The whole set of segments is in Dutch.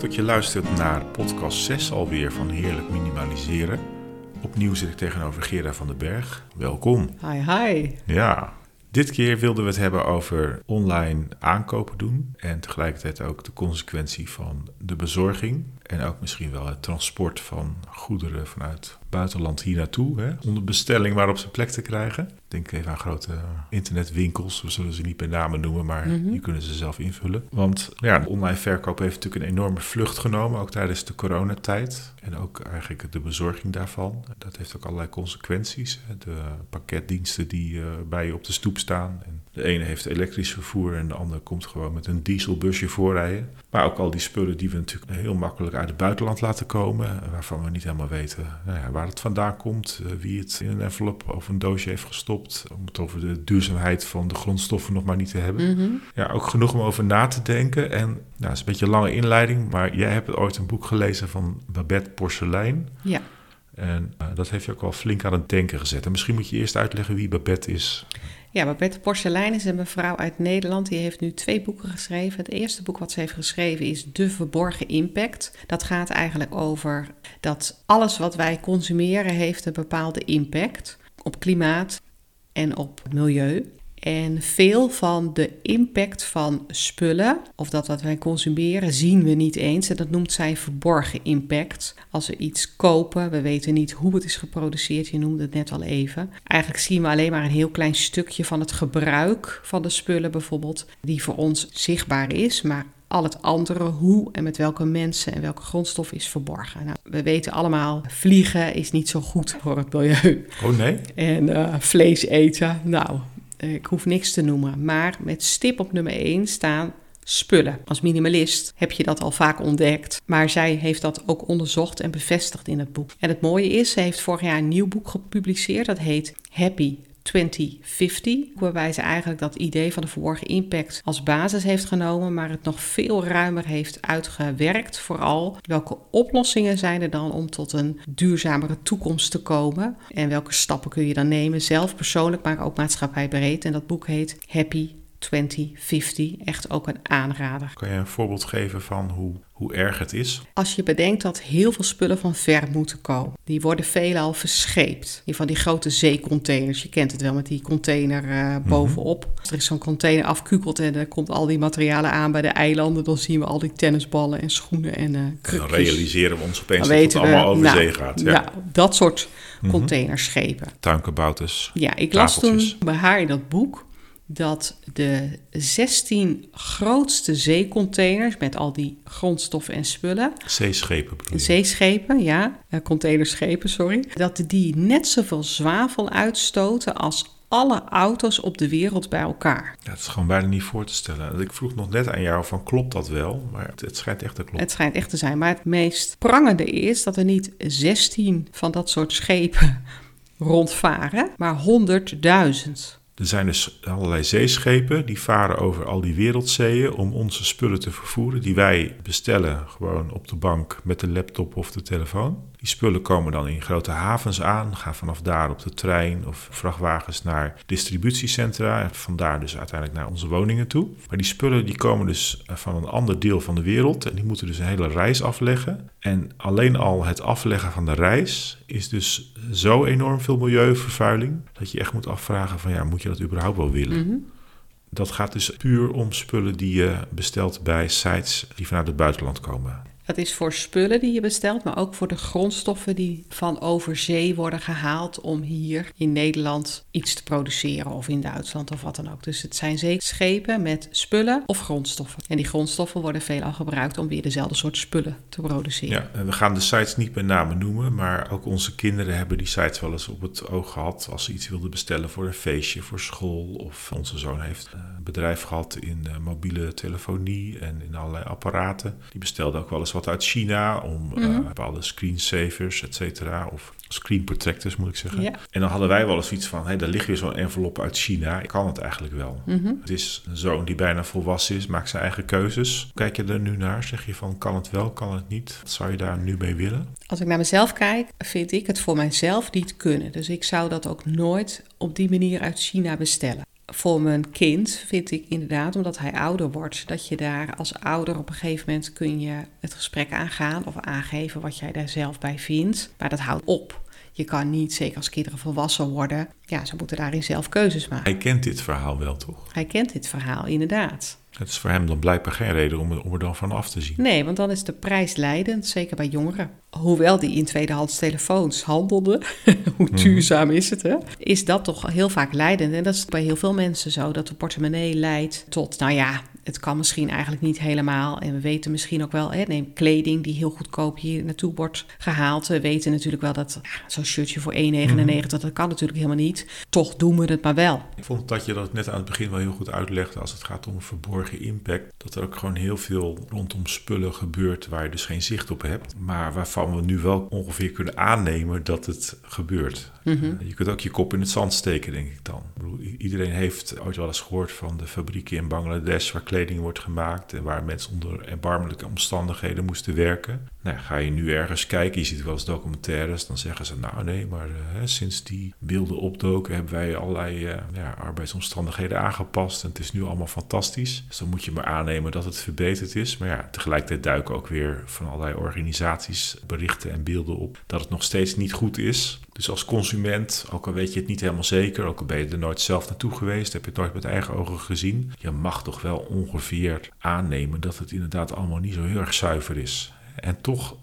Leuk dat je luistert naar podcast 6 alweer van Heerlijk Minimaliseren. Opnieuw zit ik tegenover Gerda van den Berg. Welkom. Hi, hi. Ja, dit keer wilden we het hebben over online aankopen doen en tegelijkertijd ook de consequentie van de bezorging en ook misschien wel het transport van goederen vanuit buitenland hier naartoe, hè, onder bestelling maar op zijn plek te krijgen. Denk even aan grote internetwinkels, we zullen ze niet bij namen noemen, maar Mhm. je kunnen ze zelf invullen. Want ja, de online verkoop heeft natuurlijk een enorme vlucht genomen, ook tijdens de coronatijd. En ook eigenlijk de bezorging daarvan. Dat heeft ook allerlei consequenties. hè. De pakketdiensten die eh, bij je op de stoep staan. En de ene heeft elektrisch vervoer en de andere komt gewoon met een dieselbusje voorrijden. Maar ook al die spullen die we natuurlijk heel makkelijk uit het buitenland laten komen. Waarvan we niet helemaal weten nou ja, waar het vandaan komt. eh, wie het in een envelop of een doosje heeft gestopt. Om het over de duurzaamheid van de grondstoffen nog maar niet te hebben. Mhm. Ja, ook genoeg om over na te denken. En nou, het is een beetje een lange inleiding. Maar jij hebt ooit een boek gelezen van Babette Porcelein. Ja. En eh, dat heeft je ook wel flink aan het denken gezet. En misschien moet je eerst uitleggen wie Babette is. ja, Babette Porcelein is een mevrouw uit Nederland. Die heeft nu twee boeken geschreven. Het eerste boek wat ze heeft geschreven is De Verborgen Impact. Dat gaat eigenlijk over dat alles wat wij consumeren heeft een bepaalde impact op klimaat en op milieu. En veel van de impact van spullen, of dat wat wij consumeren, zien we niet eens. En dat noemt zij verborgen impact. Als we iets kopen, we weten niet hoe het is geproduceerd, je noemde het net al even. Eigenlijk zien we alleen maar een heel klein stukje van het gebruik van de spullen bijvoorbeeld, die voor ons zichtbaar is, maar al het andere, hoe en met welke mensen en welke grondstof is verborgen. Nou, we weten allemaal, vliegen is niet zo goed voor het milieu. Oh nee? En eh, vlees eten, nou, ik hoef niks te noemen. Maar met stip op nummer 1 staan spullen. Als minimalist heb je dat al vaak ontdekt. Maar zij heeft dat ook onderzocht en bevestigd in het boek. En het mooie is, ze heeft vorig jaar een nieuw boek gepubliceerd. Dat heet Happy 2050, waarbij ze eigenlijk dat idee van de verborgen impact als basis heeft genomen, maar het nog veel ruimer heeft uitgewerkt. Vooral welke oplossingen zijn er dan om tot een duurzamere toekomst te komen en welke stappen kun je dan nemen, zelf persoonlijk, maar ook maatschappijbreed. En dat boek heet Happy 2050, echt ook een aanrader. Kan je een voorbeeld geven van hoe, hoe erg het is? Als je bedenkt dat heel veel spullen van ver moeten komen, die worden veelal verscheept. Die van die grote zeecontainers, je kent het wel met die container eh, bovenop. Als er is zo'n container afkukelt en er komt al die materialen aan bij de eilanden, dan zien we al die tennisballen en schoenen en eh Dan realiseren we ons opeens Dan dat het allemaal over nou, zee gaat. Ja. Ja, dat soort containerschepen. Tuinkabouters. Ja, ik las toen bij haar in dat boek dat de 16 grootste zeecontainers met al die grondstoffen en spullen, Zeeschepen bedoel je? zeeschepen, ja, eh, containerschepen, sorry, dat die net zoveel zwavel uitstoten als alle auto's op de wereld bij elkaar. Ja, het is gewoon bijna niet voor te stellen. Ik vroeg nog net aan jou van klopt dat wel? Maar het, het schijnt echt te kloppen. Het schijnt echt te zijn, maar het meest prangende is dat er niet 16 van dat soort schepen rondvaren, maar 100.000. Er zijn dus allerlei zeeschepen die varen over al die wereldzeeën om onze spullen te vervoeren. Die wij bestellen gewoon op de bank met de laptop of de telefoon. Die spullen komen dan in grote havens aan, gaan vanaf daar op de trein of vrachtwagens naar distributiecentra. En vandaar dus uiteindelijk naar onze woningen toe. Maar die spullen die komen dus van een ander deel van de wereld en die moeten dus een hele reis afleggen. En alleen al het afleggen van de reis is dus zo enorm veel milieuvervuiling dat je echt moet afvragen van ja, moet je dat überhaupt wel willen? Mhm. Dat gaat dus puur om spullen die je bestelt bij sites die vanuit het buitenland komen. Dat is voor spullen die je bestelt, maar ook voor de grondstoffen die van over zee worden gehaald om hier in Nederland iets te produceren of in Duitsland of wat dan ook. Dus het zijn zeeschepen met spullen of grondstoffen. En die grondstoffen worden veelal gebruikt om weer dezelfde soort spullen te produceren. Ja, we gaan de sites niet bij name noemen, maar ook onze kinderen hebben die sites wel eens op het oog gehad als ze iets wilden bestellen voor een feestje, voor school. Of onze zoon heeft eh, een bedrijf gehad in eh, mobiele telefonie en in allerlei apparaten. Die bestelde ook wel eens wat uit China om eh, bepaalde screensavers, et cetera, of screen protectors moet ik zeggen. Ja. En dan hadden wij wel eens iets van, hé, daar ligt weer zo'n envelop uit China. Kan het eigenlijk wel? Het is een zoon die bijna volwassen is, maakt zijn eigen keuzes. Kijk je er nu naar? Zeg je van, kan het wel, kan het niet? Wat zou je daar nu mee willen? Als ik naar mezelf kijk, vind ik het voor mijzelf niet kunnen. Dus ik zou dat ook nooit op die manier uit China bestellen. Voor mijn kind vind ik inderdaad, omdat hij ouder wordt, dat je daar als ouder op een gegeven moment kun je het gesprek aangaan of aangeven wat jij daar zelf bij vindt. Maar dat houdt op. Je kan niet, zeker als kinderen volwassen worden, ja, ze moeten daarin zelf keuzes maken. Hij kent dit verhaal wel, toch? Hij kent dit verhaal, inderdaad. Het is voor hem dan blijkbaar geen reden om er, om er dan van af te zien. Nee, want dan is de prijs leidend, zeker bij jongeren. Hoewel die in tweedehands telefoons handelde, hoe duurzaam is het, hè? Is dat toch heel vaak leidend. En dat is bij heel veel mensen zo, dat de portemonnee leidt tot, nou ja, het kan misschien eigenlijk niet helemaal. En we weten misschien ook wel, hè, neem kleding die heel goedkoop hier naartoe wordt gehaald. We weten natuurlijk wel dat ja, zo'n shirtje voor 1,99, dat kan natuurlijk helemaal niet. Toch doen we het maar wel. Ik vond dat je dat net aan het begin wel heel goed uitlegde als het gaat om een verborgen impact. Dat er ook gewoon heel veel rondom spullen gebeurt waar je dus geen zicht op hebt. Maar waarvan we nu wel ongeveer kunnen aannemen dat het gebeurt. Je kunt ook je kop in het zand steken, denk ik dan. Iedereen heeft ooit wel eens gehoord van de fabrieken in Bangladesh waar kleding wordt gemaakt en waar mensen onder erbarmelijke omstandigheden moesten werken. Nou, ga je nu ergens kijken, je ziet wel eens documentaires, dan zeggen ze nou nee, maar eh, sinds die beelden opdoken hebben wij allerlei eh, ja, arbeidsomstandigheden aangepast en het is nu allemaal fantastisch. Dus dan moet je maar aannemen dat het verbeterd is. Maar ja, tegelijkertijd duiken ook weer van allerlei organisaties berichten en beelden op dat het nog steeds niet goed is. Dus als consument, ook al weet je het niet helemaal zeker, ook al ben je er nooit zelf naartoe geweest, heb je het nooit met eigen ogen gezien, je mag toch wel ongeveer aannemen dat het inderdaad allemaal niet zo heel erg zuiver is. En toch,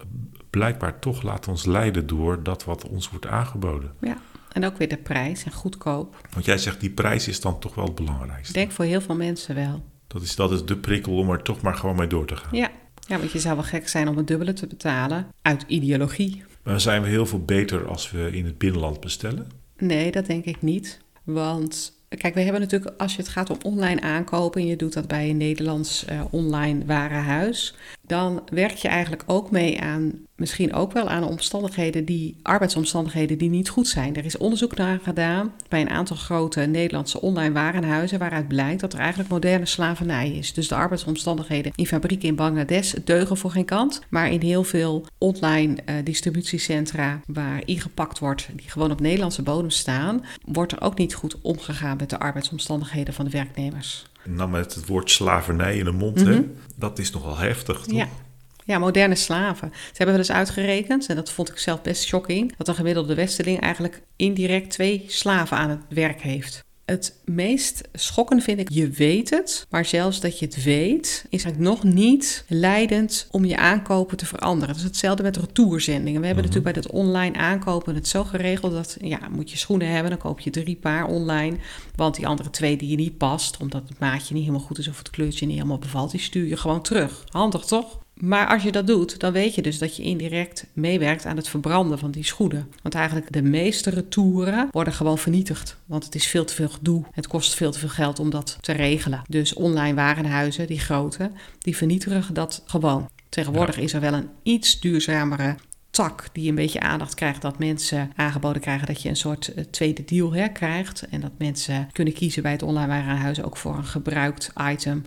blijkbaar toch laat ons leiden door dat wat ons wordt aangeboden. Ja, en ook weer de prijs en goedkoop. Want jij zegt die prijs is dan toch wel het belangrijkste. Ik denk voor heel veel mensen wel. Dat is, dat is de prikkel om er toch maar gewoon mee door te gaan. Ja. ja, want je zou wel gek zijn om het dubbele te betalen uit ideologie. Maar zijn we heel veel beter als we in het binnenland bestellen? Nee, dat denk ik niet. Want kijk, we hebben natuurlijk, als je het gaat om online aankopen en je doet dat bij een Nederlands eh, online warenhuis, dan werk je eigenlijk ook mee aan, misschien ook wel aan omstandigheden die, arbeidsomstandigheden die niet goed zijn. Er is onderzoek naar gedaan bij een aantal grote Nederlandse online warenhuizen, waaruit blijkt dat er eigenlijk moderne slavernij is. Dus de arbeidsomstandigheden in fabrieken in Bangladesh deugen voor geen kant, maar in heel veel online eh, distributiecentra waar ingepakt wordt, die gewoon op Nederlandse bodem staan, wordt er ook niet goed omgegaan met de arbeidsomstandigheden van de werknemers. Nou, met het woord slavernij in de mond, hè? dat is nogal heftig, toch? Ja. Ja, moderne slaven. Ze hebben wel eens uitgerekend, en dat vond ik zelf best shocking, dat een gemiddelde Westerling eigenlijk indirect twee slaven aan het werk heeft. Het meest schokkende vind ik, je weet het, maar zelfs dat je het weet, is eigenlijk nog niet leidend om je aankopen te veranderen. Dat is hetzelfde met retourzendingen. We hebben natuurlijk bij dat online aankopen het zo geregeld dat, ja, moet je schoenen hebben, dan koop je drie paar online, want die andere twee die je niet past, omdat het maatje niet helemaal goed is of het kleurtje niet helemaal bevalt, die stuur je gewoon terug. Handig toch? Maar als je dat doet, dan weet je dus dat je indirect meewerkt aan het verbranden van die schoenen. Want eigenlijk de meeste retouren worden gewoon vernietigd. Want het is veel te veel gedoe. Het kost veel te veel geld om dat te regelen. Dus online warenhuizen, die grote, die vernietigen dat gewoon. Tegenwoordig is er wel een iets duurzamere tak die een beetje aandacht krijgt. Dat mensen aangeboden krijgen dat je een soort uh, tweede deal hè, krijgt. En dat mensen kunnen kiezen bij het online warenhuis ook voor een gebruikt item.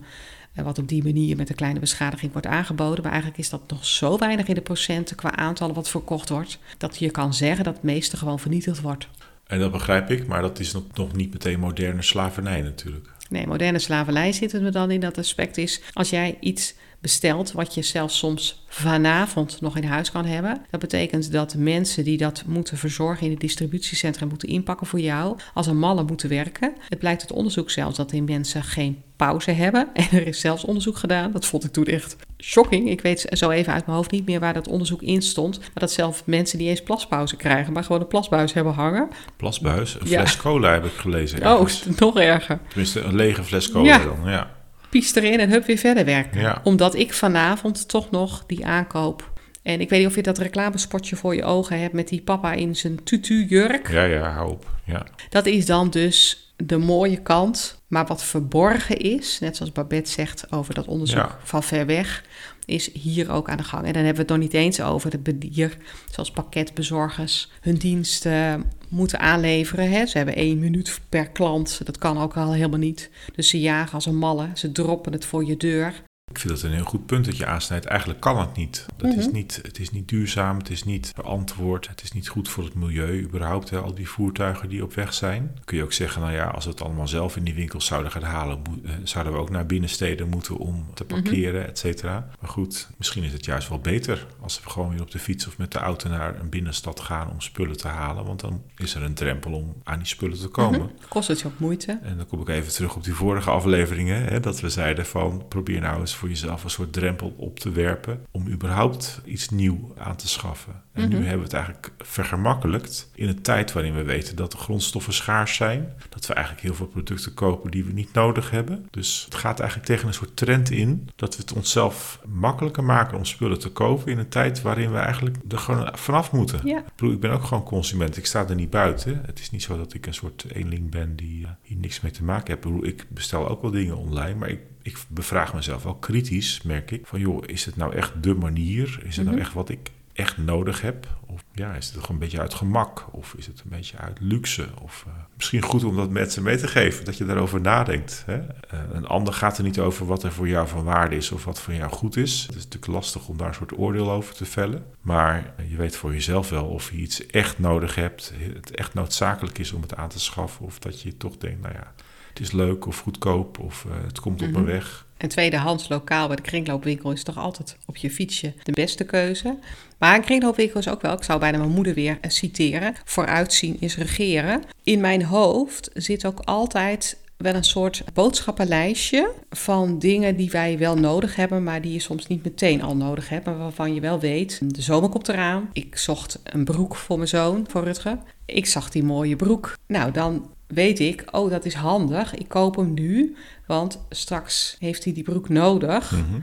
Uh, wat op die manier met een kleine beschadiging wordt aangeboden. Maar eigenlijk is dat nog zo weinig in de procenten qua aantallen wat verkocht wordt. Dat je kan zeggen dat het meeste gewoon vernietigd wordt. En dat begrijp ik, maar dat is nog niet meteen moderne slavernij natuurlijk. Nee, moderne slavernij zit het me dan in dat aspect is... als jij iets bestelt wat je zelfs soms vanavond nog in huis kan hebben. Dat betekent dat mensen die dat moeten verzorgen in het distributiecentra moeten inpakken voor jou, als een malle moeten werken. Het blijkt uit onderzoek zelfs dat die mensen geen pauze hebben. En er is zelfs onderzoek gedaan, dat vond ik toen echt shocking. Ik weet zo even uit mijn hoofd niet meer waar dat onderzoek in stond. Maar dat zelfs mensen die eens plaspauze krijgen, maar gewoon een plasbuis hebben hangen. Plasbuis? Een fles ja. cola heb ik gelezen. Ergens. Oh, nog erger. Tenminste, een lege fles cola ja. dan, ja pies erin en hup weer verder werken. Ja. Omdat ik vanavond toch nog die aankoop. En ik weet niet of je dat reclamespotje voor je ogen hebt met die papa in zijn tutu-jurk. Ja, ja, hou op. Ja. Dat is dan dus de mooie kant. Maar wat verborgen is, net zoals Babette zegt over dat onderzoek ja. van ver weg, is hier ook aan de gang. En dan hebben we het nog niet eens over het bedier, zoals pakketbezorgers, hun diensten moeten aanleveren. Hè. Ze hebben één minuut per klant, dat kan ook al helemaal niet. Dus ze jagen als een malle, ze droppen het voor je deur. Ik vind dat een heel goed punt dat je aansnijdt. Eigenlijk kan het niet. Dat is Mhm. niet het is niet duurzaam, het is niet verantwoord, het is niet goed voor het milieu. Überhaupt, hè, al die voertuigen die op weg zijn. Kun je ook zeggen, nou ja, als we het allemaal zelf in die winkels zouden gaan halen, eh, zouden we ook naar binnensteden moeten om te parkeren, et cetera. Maar goed, misschien is het juist wel beter als we gewoon weer op de fiets of met de auto naar een binnenstad gaan om spullen te halen. Want dan is er een drempel om aan die spullen te komen. Mhm. Kost het je ook moeite? En dan kom ik even terug op die vorige afleveringen. Hè, dat we zeiden van probeer nou eens voor jezelf een soort drempel op te werpen. Om überhaupt iets nieuw aan te schaffen. En nu Mhm. hebben we het eigenlijk vergemakkelijkt. In een tijd waarin we weten dat de grondstoffen schaars zijn. Dat we eigenlijk heel veel producten kopen die we niet nodig hebben. Dus het gaat eigenlijk tegen een soort trend in. Dat we het onszelf makkelijker maken om spullen te kopen. In een tijd waarin we eigenlijk er gewoon vanaf moeten. Ja. Ik bedoel, ik ben ook gewoon consument. Ik sta er niet buiten. Het is niet zo dat ik een soort eenling ben die eh, hier niks mee te maken heeft. Ik bedoel, ik bestel ook wel dingen online, maar ik, ik bevraag mezelf wel kritisch, merk ik. Van joh, is het nou echt de manier? Is het nou Mhm. echt wat ik echt nodig heb? Of ja, is het gewoon een beetje uit gemak? Of is het een beetje uit luxe? Of eh, misschien goed om dat mensen mee te geven, dat je daarover nadenkt. Hè? Eh, een ander gaat er niet over wat er voor jou van waarde is of wat voor jou goed is. Het is natuurlijk lastig om daar een soort oordeel over te vellen. Maar je weet voor jezelf wel of je iets echt nodig hebt, het echt noodzakelijk is om het aan te schaffen. Of dat je toch denkt, nou ja, het is leuk of goedkoop of eh, het komt op Mhm. mijn weg. En tweedehands lokaal bij de kringloopwinkel is toch altijd op je fietsje de beste keuze. Maar een kringloopwinkel is ook wel, ik zou bijna mijn moeder weer eh, citeren, vooruitzien is regeren. In mijn hoofd zit ook altijd wel een soort boodschappenlijstje van dingen die wij wel nodig hebben, maar die je soms niet meteen al nodig hebt, maar waarvan je wel weet, de zomer komt eraan. Ik zocht een broek voor mijn zoon, voor Rutger. Ik zag die mooie broek. Nou, dan weet ik, oh dat is handig, ik koop hem nu, want straks heeft hij die broek nodig. Mhm.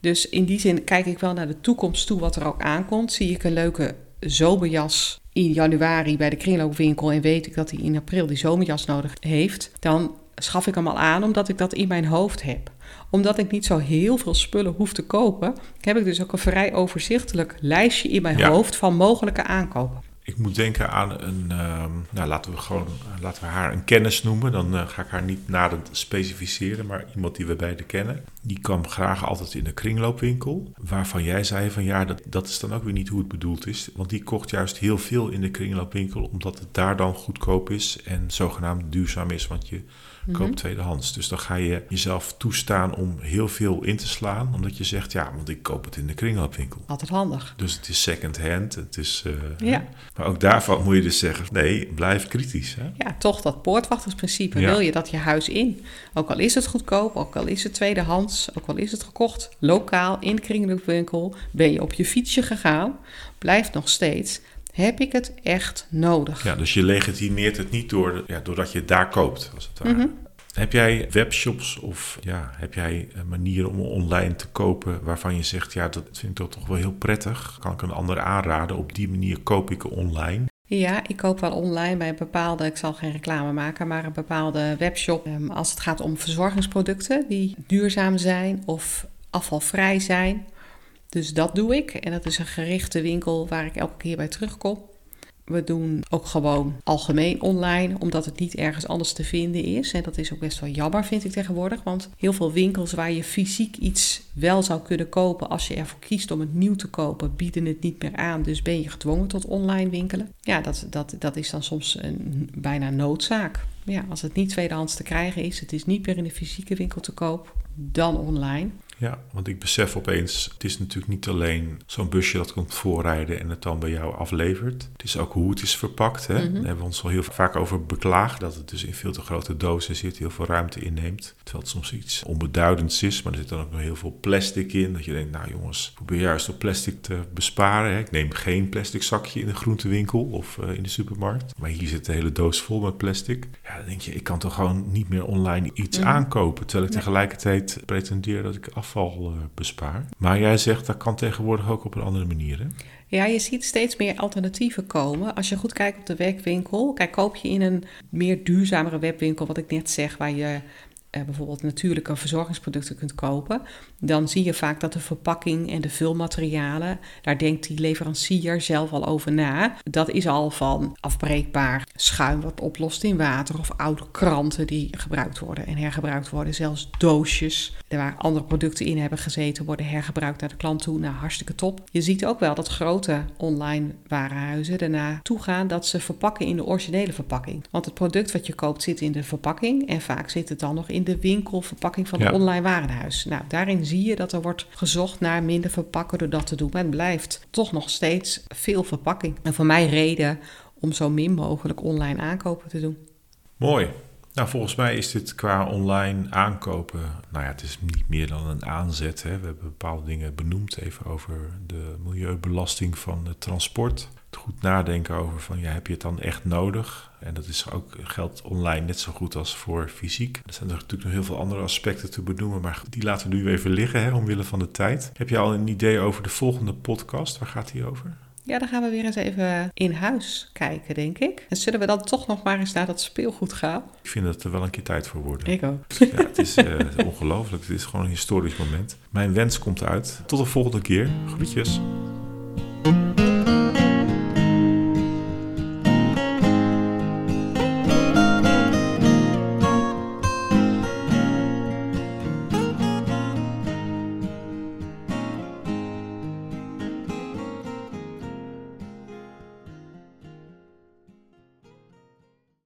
Dus in die zin kijk ik wel naar de toekomst toe wat er ook aankomt. Zie ik een leuke zomerjas in januari bij de kringloopwinkel en weet ik dat hij in april die zomerjas nodig heeft, dan schaf ik hem al aan omdat ik dat in mijn hoofd heb. Omdat ik niet zo heel veel spullen hoef te kopen, heb ik dus ook een vrij overzichtelijk lijstje in mijn Ja. hoofd van mogelijke aankopen. Ik moet denken aan een, ehm, nou laten we gewoon, laten we haar een kennis noemen. Dan eh, ga ik haar niet nader specificeren, maar iemand die we beiden kennen. Die kwam graag altijd in de kringloopwinkel. Waarvan jij zei van ja, dat, dat is dan ook weer niet hoe het bedoeld is. Want die kocht juist heel veel in de kringloopwinkel, omdat het daar dan goedkoop is en zogenaamd duurzaam is. Want je Mhm. koopt tweedehands. Dus dan ga je jezelf toestaan om heel veel in te slaan, omdat je zegt ja, want ik koop het in de kringloopwinkel. Altijd handig. Dus het is second hand. Het is, eh, Ja. Maar ook daarvan moet je dus zeggen: nee, blijf kritisch. Hè? Ja, toch dat poortwachtersprincipe. Ja. Wil je dat je huis in? Ook al is het goedkoop, ook al is het tweedehands, ook al is het gekocht lokaal in de kringloopwinkel, ben je op je fietsje gegaan, blijft nog steeds. Heb ik het echt nodig? Ja, dus je legitimeert het niet door, ja, doordat je het daar koopt, als het ware. Mhm. Heb jij webshops of ja, heb jij een manier om online te kopen waarvan je zegt: ja, dat vind ik toch, toch wel heel prettig? Kan ik een ander aanraden? Op die manier koop ik online. Ja, ik koop wel online bij een bepaalde, ik zal geen reclame maken, maar een bepaalde webshop. Ehm, Als het gaat om verzorgingsproducten die duurzaam zijn of afvalvrij zijn. Dus dat doe ik. En dat is een gerichte winkel waar ik elke keer bij terugkom. We doen ook gewoon algemeen online, omdat het niet ergens anders te vinden is. En dat is ook best wel jammer, vind ik tegenwoordig. Want heel veel winkels waar je fysiek iets wel zou kunnen kopen, als je ervoor kiest om het nieuw te kopen, bieden het niet meer aan. Dus ben je gedwongen tot online winkelen. Ja, dat, dat, dat is dan soms een bijna noodzaak. Ja, als het niet tweedehands te krijgen is, het is niet meer in de fysieke winkel te koop, dan online. Ja, want ik besef opeens, het is natuurlijk niet alleen zo'n busje dat komt voorrijden en het dan bij jou aflevert. Het is ook hoe het is verpakt. Hè? Mhm. Daar hebben we ons al heel vaak over beklaagd, dat het dus in veel te grote dozen zit, heel veel ruimte inneemt. Terwijl het soms iets onbeduidends is, maar er zit dan ook nog heel veel plastic in. Dat je denkt, nou jongens, probeer juist op plastic te besparen. Hè? Ik neem geen plastic zakje in de groentewinkel of eh, in de supermarkt. Maar hier zit de hele doos vol met plastic. Ja, dan denk je, ik kan toch gewoon niet meer online iets Mhm. aankopen. Terwijl ik Ja. tegelijkertijd pretendeer dat ik eh, bespaar. Maar jij zegt dat kan tegenwoordig ook op een andere manier. Hè? Ja, je ziet steeds meer alternatieven komen. Als je goed kijkt op de webwinkel, kijk, koop je in een meer duurzamere webwinkel, wat ik net zeg, waar je eh, bijvoorbeeld natuurlijke verzorgingsproducten kunt kopen, dan zie je vaak dat de verpakking en de vulmaterialen, daar denkt die leverancier zelf al over na. Dat is al van afbreekbaar schuim wat oplost in water of oude kranten die gebruikt worden en hergebruikt worden. Zelfs doosjes waar andere producten in hebben gezeten worden hergebruikt naar de klant toe. Nou, hartstikke top. Je ziet ook wel dat grote online warenhuizen daarna toegaan dat ze verpakken in de originele verpakking. Want het product wat je koopt zit in de verpakking en vaak zit het dan nog in de winkelverpakking van het online warenhuis. Nou, daarin zie je dat er wordt gezocht naar minder verpakken door dat te doen. Maar het blijft toch nog steeds veel verpakking. En voor mij reden om zo min mogelijk online aankopen te doen. Mooi. Nou, volgens mij is dit qua online aankopen, nou ja, het is niet meer dan een aanzet. Hè. We hebben bepaalde dingen benoemd, even over de milieubelasting van het transport. Het goed nadenken over van, ja, heb je het dan echt nodig? En dat is ook, geldt online net zo goed als voor fysiek. Er zijn natuurlijk nog heel veel andere aspecten te benoemen, maar die laten we nu even liggen, hè, omwille van de tijd. Heb je al een idee over de volgende podcast? Waar gaat die over? Ja, dan gaan we weer eens even in huis kijken, denk ik. En zullen we dan toch nog maar eens naar dat speelgoed gaan? Ik vind dat er wel een keer tijd voor wordt. Ik ook. Ja, het is uh, ongelooflijk. Het is gewoon een historisch moment. Mijn wens komt uit. Tot de volgende keer. Groetjes.